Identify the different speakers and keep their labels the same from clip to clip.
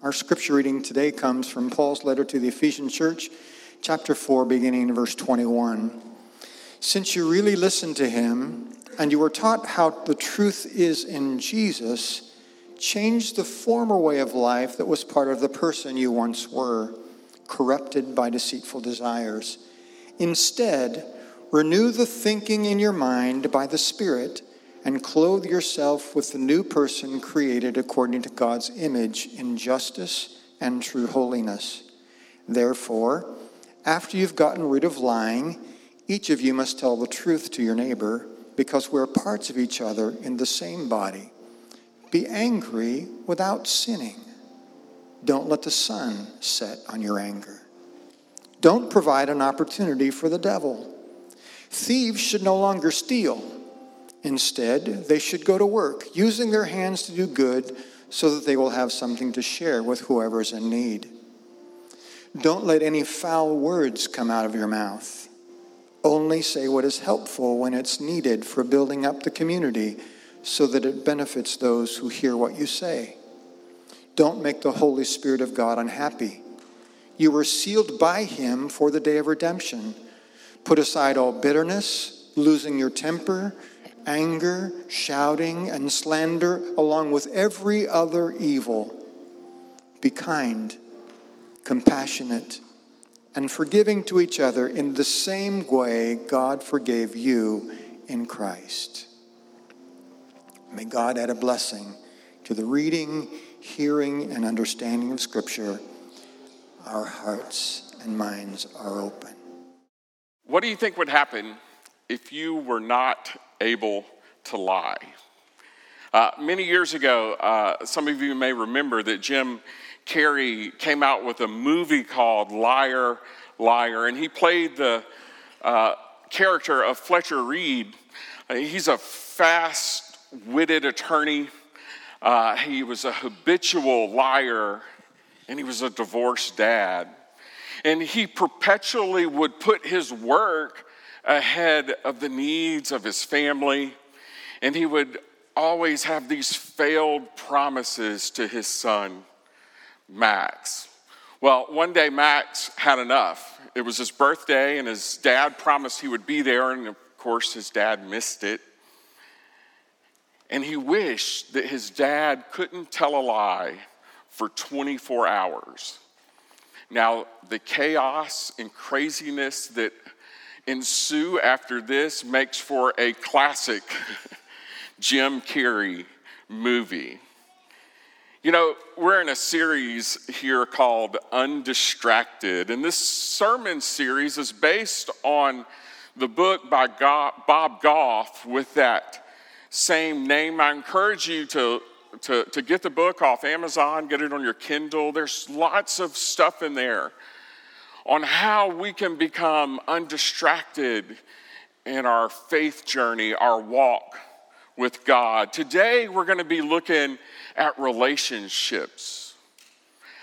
Speaker 1: Our scripture reading today comes from Paul's letter to the Ephesian church, chapter 4, beginning in verse 21. Since you really listened to him and you were taught how the truth is in Jesus, change the former way of life that was part of the person you once were, corrupted by deceitful desires. Instead, renew the thinking in your mind by the Spirit and clothe yourself with the new person created according to God's image in justice and true holiness. Therefore, after you've gotten rid of lying, each of you must tell the truth to your neighbor because we're parts of each other in the same body. Be angry without sinning. Don't let the sun set on your anger. Don't provide an opportunity for the devil. Thieves should no longer steal Instead, they should go to work, using their hands to do good so that they will have something to share with whoever is in need. Don't let any foul words come out of your mouth. Only say what is helpful when it's needed for building up the community so that it benefits those who hear what you say. Don't make the Holy Spirit of God unhappy. You were sealed by Him for the day of redemption. Put aside all bitterness, losing your temper anger, shouting, and slander, along with every other evil. Be kind, compassionate, and forgiving to each other in the same way God forgave you in Christ. May God add a blessing to the reading, hearing, and understanding of Scripture. Our hearts and minds are open.
Speaker 2: What do you think would happen if you were not able to lie. Uh, many years ago, uh, some of you may remember that Jim Carrey came out with a movie called Liar, Liar, and he played the uh, character of Fletcher Reed. Uh, he's a fast witted attorney, uh, he was a habitual liar, and he was a divorced dad. And he perpetually would put his work ahead of the needs of his family, and he would always have these failed promises to his son, Max. Well, one day Max had enough. It was his birthday, and his dad promised he would be there, and of course, his dad missed it. And he wished that his dad couldn't tell a lie for 24 hours. Now, the chaos and craziness that ensue after this makes for a classic Jim Carrey movie. You know, we're in a series here called Undistracted, and this sermon series is based on the book by Bob Goff with that same name. I encourage you to, to, to get the book off Amazon, get it on your Kindle. There's lots of stuff in there on how we can become undistracted in our faith journey, our walk with God. Today, we're going to be looking at relationships,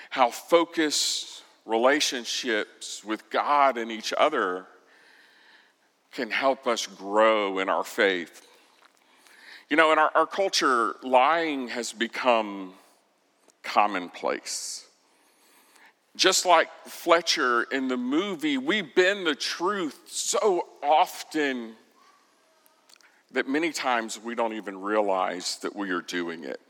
Speaker 2: how focused relationships with God and each other can help us grow in our faith. You know, in our, our culture, lying has become commonplace. Just like Fletcher in the movie, we bend the truth so often that many times we don't even realize that we are doing it.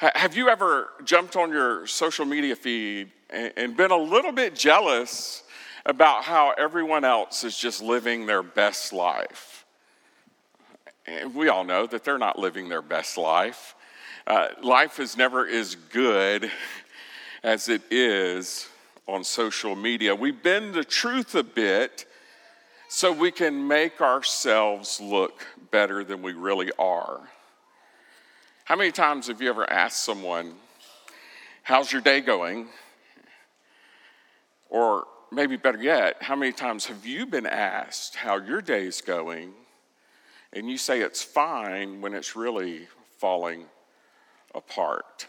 Speaker 2: Have you ever jumped on your social media feed and been a little bit jealous about how everyone else is just living their best life? And we all know that they're not living their best life. Uh, life is never as good as it is on social media. We bend the truth a bit so we can make ourselves look better than we really are. How many times have you ever asked someone, How's your day going? Or maybe better yet, how many times have you been asked how your day's going and you say it's fine when it's really falling apart?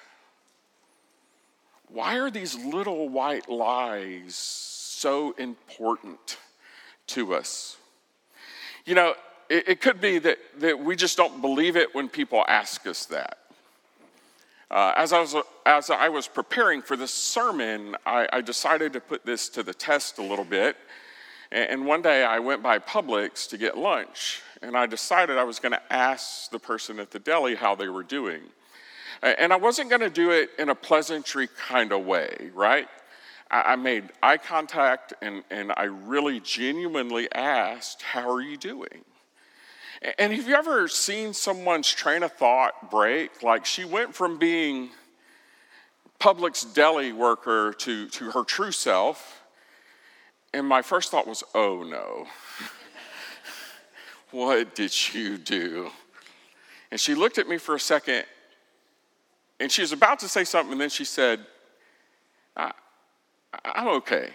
Speaker 2: Why are these little white lies so important to us? You know, it, it, could be that, that we just don't believe it when people ask us that. Uh, as, I was, as I was preparing for this sermon, I, I decided to put this to the test a little bit. And, and one day I went by Publix to get lunch, and I decided I was going to ask the person at the deli how they were doing. And I wasn't going to do it in a pleasantry kind of way, right? I made eye contact and, and I really genuinely asked, How are you doing? And have you ever seen someone's train of thought break? Like she went from being Publix deli worker to, to her true self. And my first thought was, oh no. what did you do? And she looked at me for a second and she was about to say something, and then she said, I, I'm okay.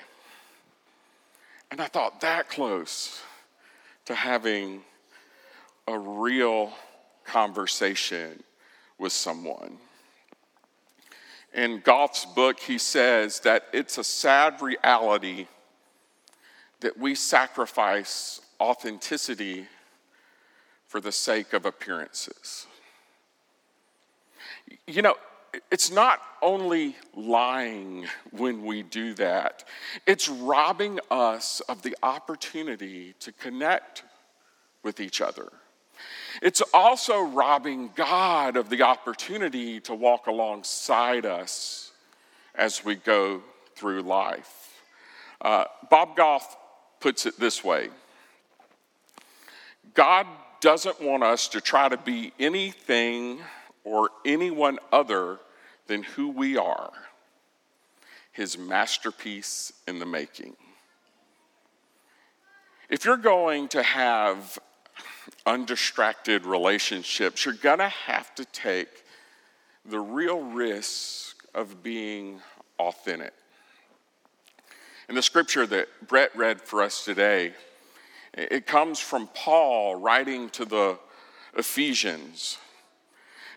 Speaker 2: And I thought that close to having a real conversation with someone. In Goff's book, he says that it's a sad reality that we sacrifice authenticity for the sake of appearances. You know, it's not only lying when we do that, it's robbing us of the opportunity to connect with each other. It's also robbing God of the opportunity to walk alongside us as we go through life. Uh, Bob Goff puts it this way God doesn't want us to try to be anything or anyone other than who we are, his masterpiece in the making. If you're going to have undistracted relationships, you're going to have to take the real risk of being authentic. In the scripture that Brett read for us today, it comes from Paul writing to the Ephesians.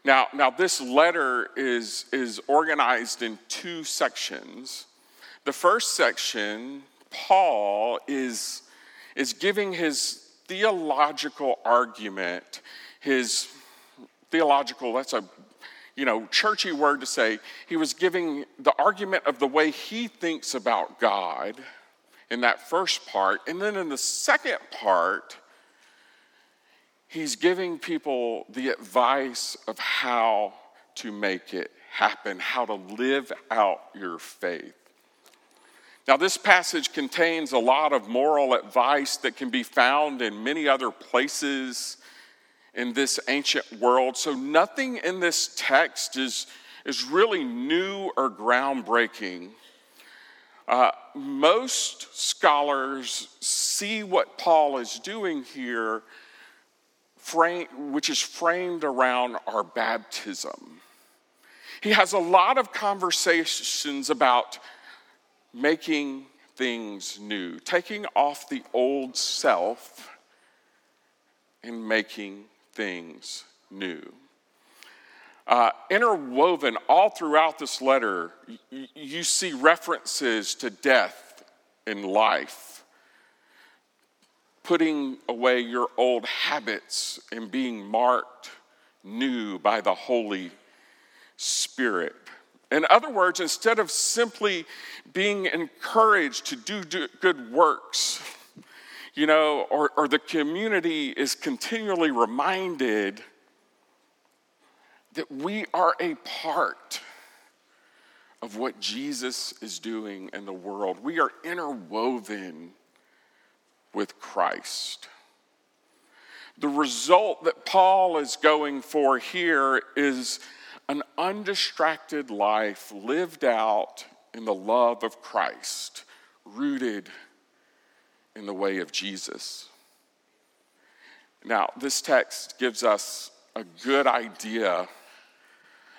Speaker 2: Now, now this letter is, is organized in two sections. The first section, Paul is, is giving his theological argument, his theological, that's a you know, churchy word to say, he was giving the argument of the way he thinks about God in that first part. And then in the second part, he's giving people the advice of how to make it happen, how to live out your faith. Now, this passage contains a lot of moral advice that can be found in many other places in this ancient world. So, nothing in this text is, is really new or groundbreaking. Uh, most scholars see what Paul is doing here, frame, which is framed around our baptism. He has a lot of conversations about making things new, taking off the old self and making things new. Uh, interwoven all throughout this letter, you see references to death and life, putting away your old habits and being marked new by the Holy Spirit. In other words, instead of simply being encouraged to do, do good works, you know, or, or the community is continually reminded that we are a part of what Jesus is doing in the world. We are interwoven with Christ. The result that Paul is going for here is an undistracted life lived out in the love of Christ, rooted in the way of Jesus. Now, this text gives us a good idea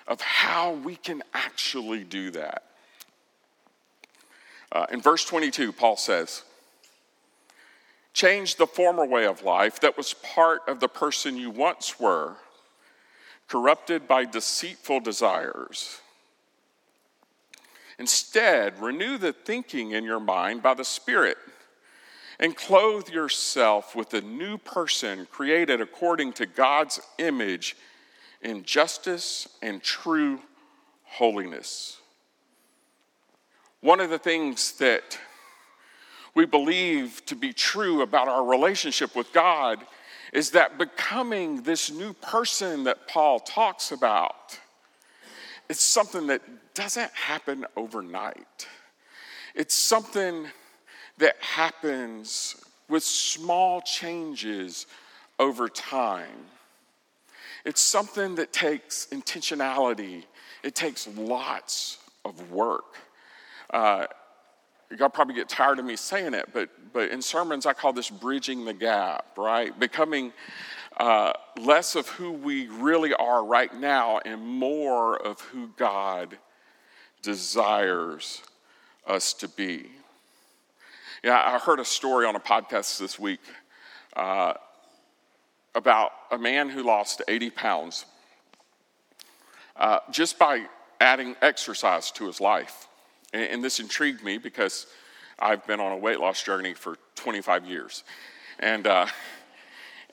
Speaker 2: of how we can actually do that. Uh, in verse 22, Paul says, Change the former way of life that was part of the person you once were corrupted by deceitful desires. Instead, renew the thinking in your mind by the Spirit and clothe yourself with a new person created according to God's image in justice and true holiness. One of the things that we believe to be true about our relationship with God is that becoming this new person that Paul talks about, it's something that doesn't happen overnight. It's something that happens with small changes over time. It's something that takes intentionality, it takes lots of work. Uh, y'all probably get tired of me saying it, but, but in sermons, I call this bridging the gap, right? Becoming uh, less of who we really are right now and more of who God desires us to be. Yeah, I heard a story on a podcast this week uh, about a man who lost 80 pounds uh, just by adding exercise to his life. And, and, this intrigued me because I've been on a weight loss journey for 25 years. And, uh,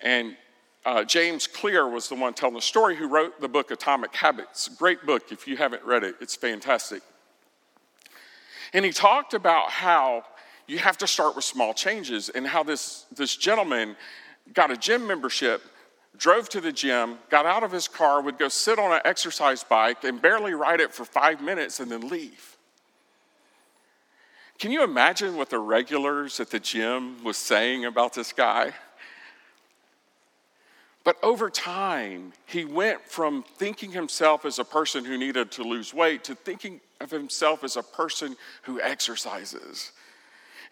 Speaker 2: and uh, James Clear was the one telling the story who wrote the book Atomic Habits. Great book. If you haven't read it, it's fantastic. And he talked about how you have to start with small changes and how this, this gentleman got a gym membership, drove to the gym, got out of his car, would go sit on an exercise bike and barely ride it for five minutes and then leave. Can you imagine what the regulars at the gym was saying about this guy? But over time, he went from thinking himself as a person who needed to lose weight to thinking of himself as a person who exercises.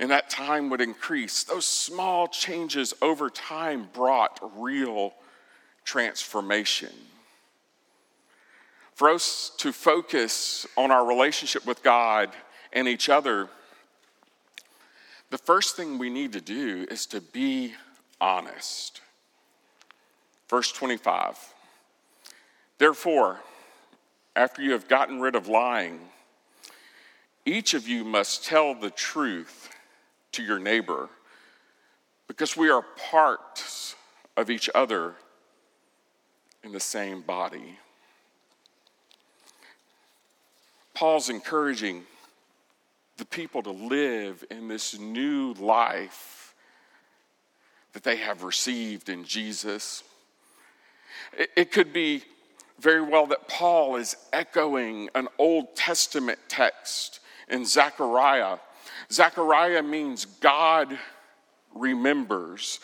Speaker 2: And that time would increase. Those small changes over time brought real transformation. For us to focus on our relationship with God and each other, the first thing we need to do is to be honest. Verse 25. Therefore, after you have gotten rid of lying, each of you must tell the truth to your neighbor because we are parts of each other in the same body. Paul's encouraging the people to live in this new life that they have received in Jesus. It, could be very well that Paul is echoing an Old Testament text in Zechariah. Zechariah means God remembers.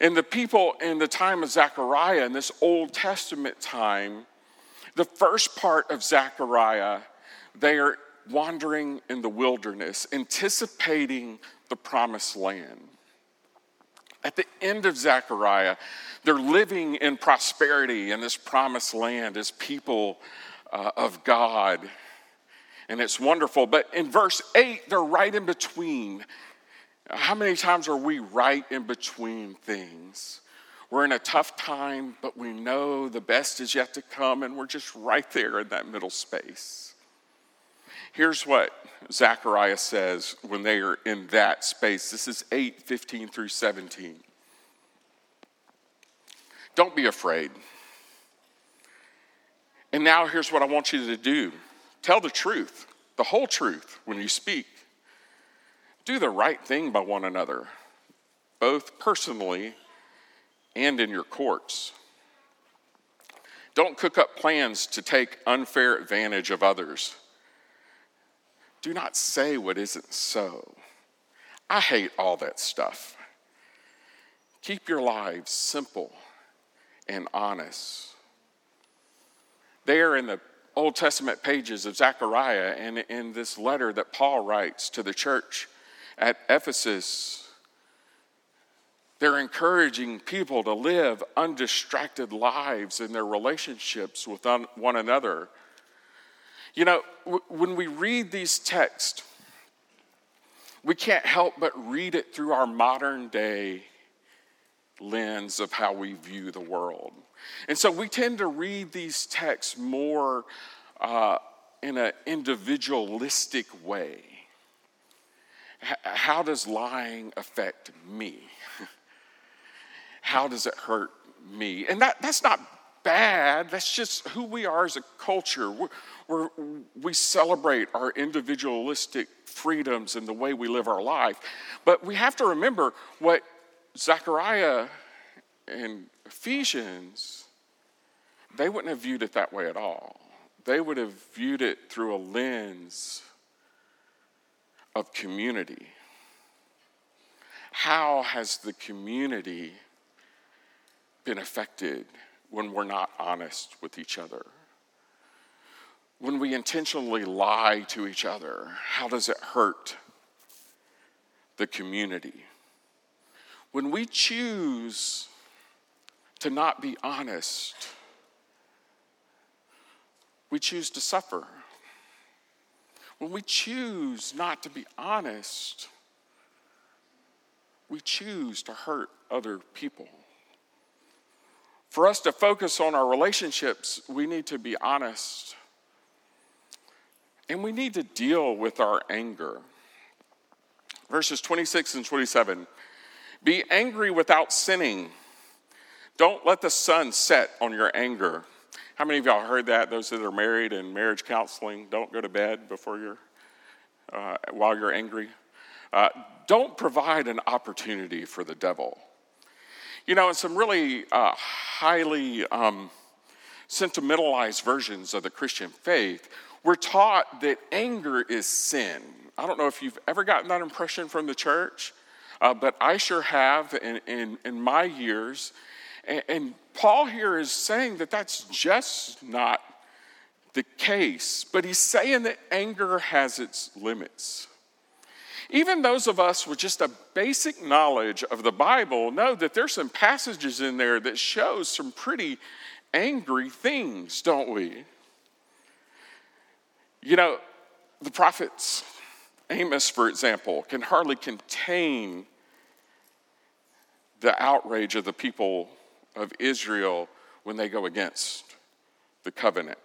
Speaker 2: And the people in the time of Zechariah, in this Old Testament time, the first part of Zechariah, they are wandering in the wilderness, anticipating the promised land. At the end of Zechariah, they're living in prosperity in this promised land as people uh, of God. And it's wonderful. But in verse 8, they're right in between. How many times are we right in between things? We're in a tough time, but we know the best is yet to come, and we're just right there in that middle space. Here's what Zechariah says when they are in that space. This is 8 15 through 17. Don't be afraid. And now here's what I want you to do tell the truth, the whole truth, when you speak. Do the right thing by one another, both personally and in your courts. Don't cook up plans to take unfair advantage of others do not say what isn't so. I hate all that stuff. Keep your lives simple and honest. There in the Old Testament pages of Zechariah and in this letter that Paul writes to the church at Ephesus, they're encouraging people to live undistracted lives in their relationships with one another you know, w- when we read these texts, we can't help but read it through our modern day lens of how we view the world. And so we tend to read these texts more uh, in an individualistic way. H- how does lying affect me? how does it hurt me? And that, that's not bad. That's just who we are as a culture. We're, we're, we celebrate our individualistic freedoms and the way we live our life. But we have to remember what Zechariah and Ephesians, they wouldn't have viewed it that way at all. They would have viewed it through a lens of community. How has the community been affected when we're not honest with each other? When we intentionally lie to each other, how does it hurt the community? When we choose to not be honest, we choose to suffer. When we choose not to be honest, we choose to hurt other people. For us to focus on our relationships, we need to be honest. And we need to deal with our anger. Verses 26 and 27 Be angry without sinning. Don't let the sun set on your anger. How many of y'all heard that? Those that are married and marriage counseling, don't go to bed before you're, uh, while you're angry. Uh, don't provide an opportunity for the devil. You know, in some really uh, highly um, sentimentalized versions of the Christian faith, we're taught that anger is sin. I don't know if you've ever gotten that impression from the church, uh, but I sure have in, in, in my years. And, and Paul here is saying that that's just not the case, but he's saying that anger has its limits. Even those of us with just a basic knowledge of the Bible know that there's some passages in there that shows some pretty angry things, don't we? You know, the prophets, Amos, for example, can hardly contain the outrage of the people of Israel when they go against the covenant.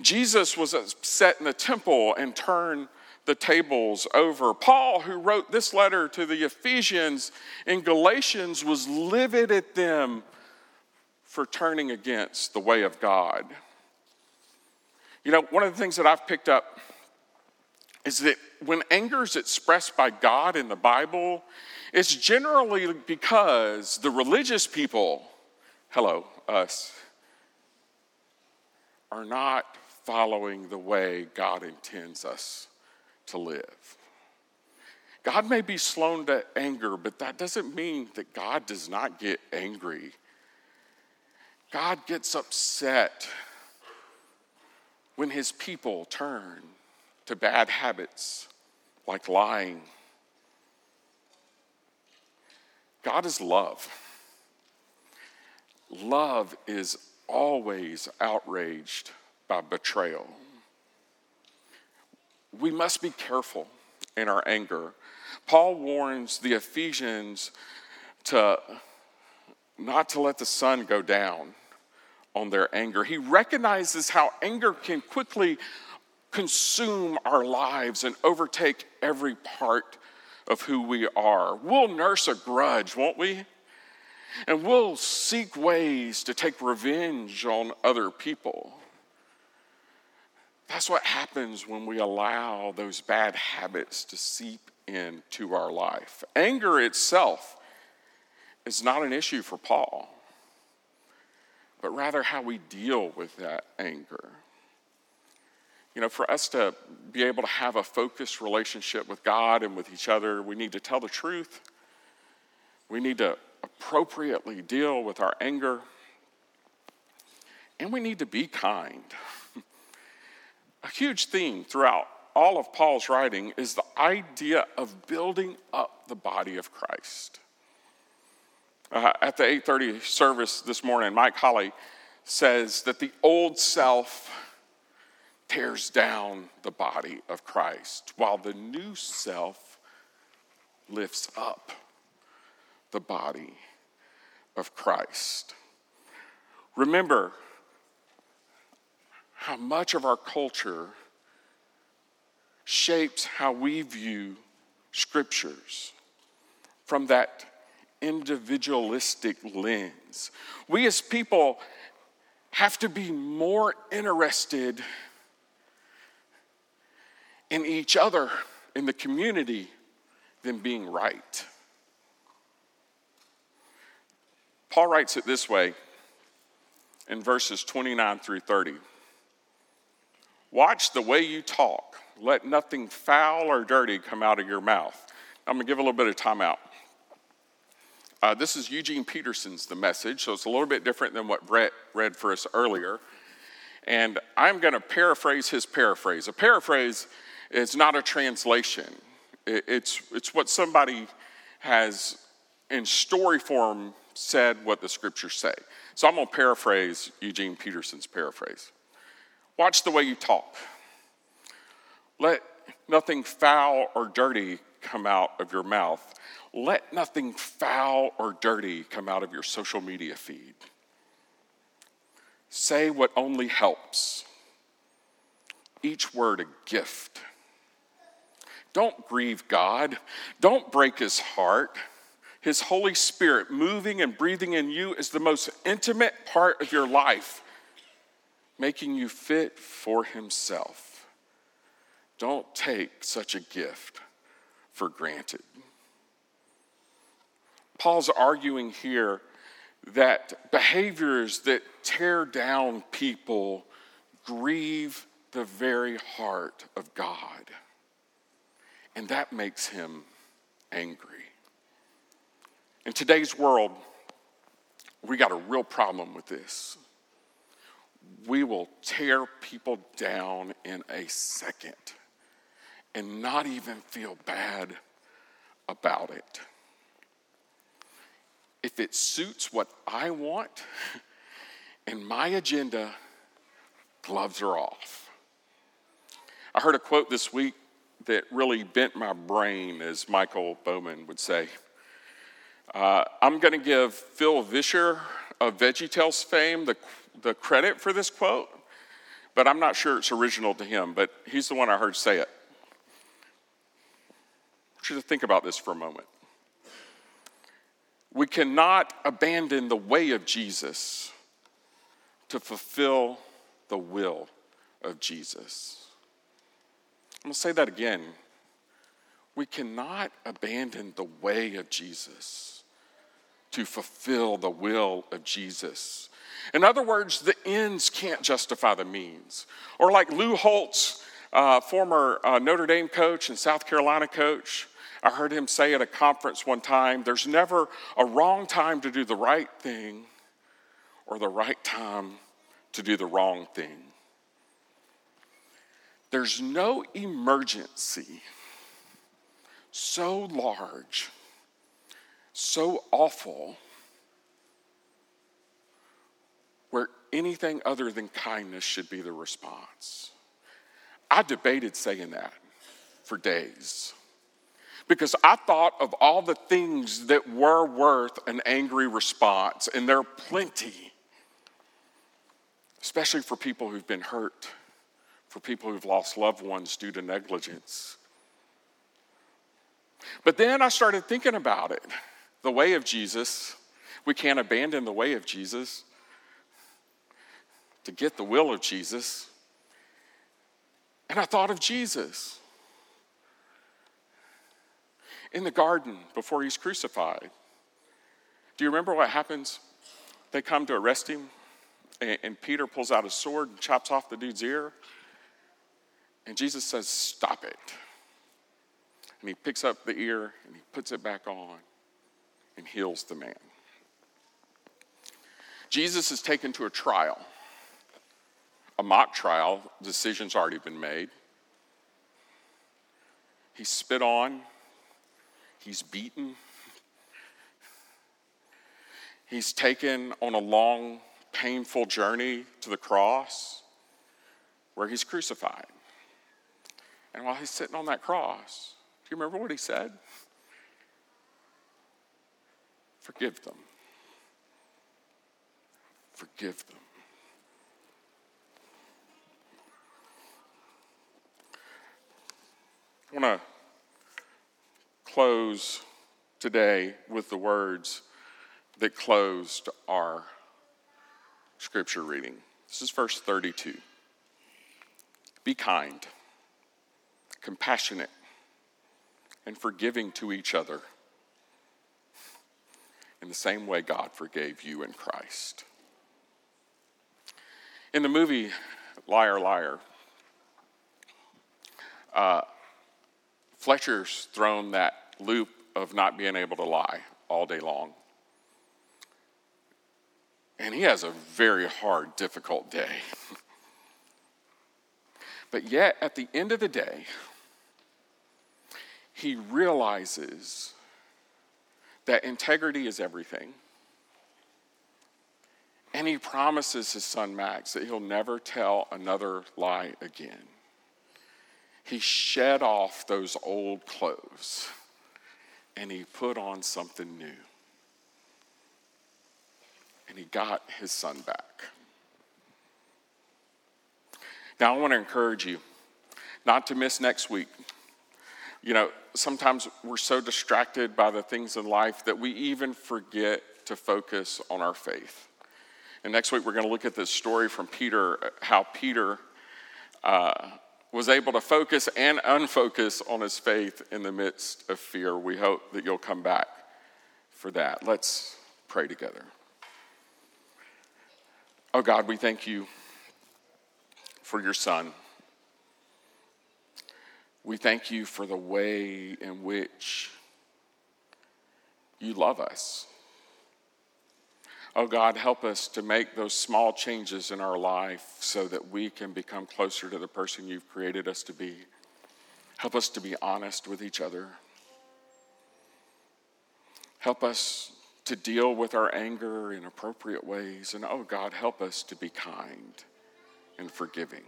Speaker 2: Jesus was set in the temple and turned the tables over. Paul, who wrote this letter to the Ephesians in Galatians, was livid at them for turning against the way of God. You know, one of the things that I've picked up is that when anger is expressed by God in the Bible, it's generally because the religious people, hello, us, are not following the way God intends us to live. God may be slow to anger, but that doesn't mean that God does not get angry. God gets upset when his people turn to bad habits like lying. God is love. Love is always outraged by betrayal. We must be careful in our anger. Paul warns the Ephesians to not to let the sun go down on their anger. He recognizes how anger can quickly consume our lives and overtake every part of who we are. We'll nurse a grudge, won't we? And we'll seek ways to take revenge on other people. That's what happens when we allow those bad habits to seep into our life. Anger itself is not an issue for Paul but rather how we deal with that anger. You know, for us to be able to have a focused relationship with God and with each other, we need to tell the truth. We need to appropriately deal with our anger. And we need to be kind. A huge theme throughout all of Paul's writing is the idea of building up the body of Christ. Uh, at the 8:30 service this morning, Mike Holly says that the old self tears down the body of Christ, while the new self lifts up the body of Christ. Remember how much of our culture shapes how we view scriptures from that individualistic lens. We as people have to be more interested in each other, in the community, than being right. Paul writes it this way in verses 29 through 30. Watch the way you talk. Let nothing foul or dirty come out of your mouth. I'm going to give a little bit of time out. Uh, this is Eugene Peterson's The Message, so it's a little bit different than what Brett read for us earlier. And I'm going to paraphrase his paraphrase. A paraphrase is not a translation, it's, it's what somebody has in story form said what the scriptures say. So I'm going to paraphrase Eugene Peterson's paraphrase. Watch the way you talk. Let nothing foul or dirty come out of your mouth let nothing foul or dirty come out of your social media feed. Say what only helps. Each word a gift. Don't grieve God. Don't break his heart. His Holy Spirit moving and breathing in you is the most intimate part of your life, making you fit for himself. Don't take such a gift for granted. Paul's arguing here that behaviors that tear down people grieve the very heart of God. And that makes him angry. In today's world, we got a real problem with this. We will tear people down in a second and not even feel bad about it if it suits what I want and my agenda, gloves are off. I heard a quote this week that really bent my brain, as Michael Bowman would say. Uh, I'm going to give Phil Vischer of VeggieTales fame the, the credit for this quote, but I'm not sure it's original to him, but he's the one I heard say it. I want you to think about this for a moment. We cannot abandon the way of Jesus to fulfill the will of Jesus. I'm going to say that again. We cannot abandon the way of Jesus to fulfill the will of Jesus. In other words, the ends can't justify the means. Or like Lou Holtz, uh, former uh, Notre Dame coach and South Carolina coach, I heard him say at a conference one time there's never a wrong time to do the right thing or the right time to do the wrong thing. There's no emergency so large, so awful, where anything other than kindness should be the response. I debated saying that for days because I thought of all the things that were worth an angry response, and there are plenty, especially for people who've been hurt, for people who've lost loved ones due to negligence. But then I started thinking about it the way of Jesus. We can't abandon the way of Jesus to get the will of Jesus. And I thought of Jesus in the garden before he's crucified. Do you remember what happens? They come to arrest him, and, Peter pulls out his sword and chops off the dude's ear. And Jesus says, Stop it. And he picks up the ear and he puts it back on and heals the man. Jesus is taken to a trial, a mock trial. Decision's already been made. He's spit on, He's beaten. He's taken on a long, painful journey to the cross where he's crucified. And while he's sitting on that cross, do you remember what he said? Forgive them. Forgive them. I want to close today with the words that closed our scripture reading. This is verse 32. Be kind, compassionate, and forgiving to each other in the same way God forgave you in Christ. In the movie Liar, Liar, uh, Fletcher's thrown that loop of not being able to lie all day long. And he has a very hard, difficult day. but yet, at the end of the day, he realizes that integrity is everything. And he promises his son Max that he'll never tell another lie again. He shed off those old clothes and he put on something new. And he got his son back. Now, I want to encourage you not to miss next week. You know, sometimes we're so distracted by the things in life that we even forget to focus on our faith. And next week, we're going to look at this story from Peter, how Peter uh, was able to focus and unfocus on his faith in the midst of fear. We hope that you'll come back for that. Let's pray together. Oh God, we thank you for your son. We thank you for the way in which you love us. Oh God, help us to make those small changes in our life so that we can become closer to the person you've created us to be. Help us to be honest with each other. Help us to deal with our anger in appropriate ways. And oh God, help us to be kind and forgiving.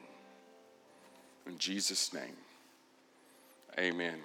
Speaker 2: In Jesus' name. Amen.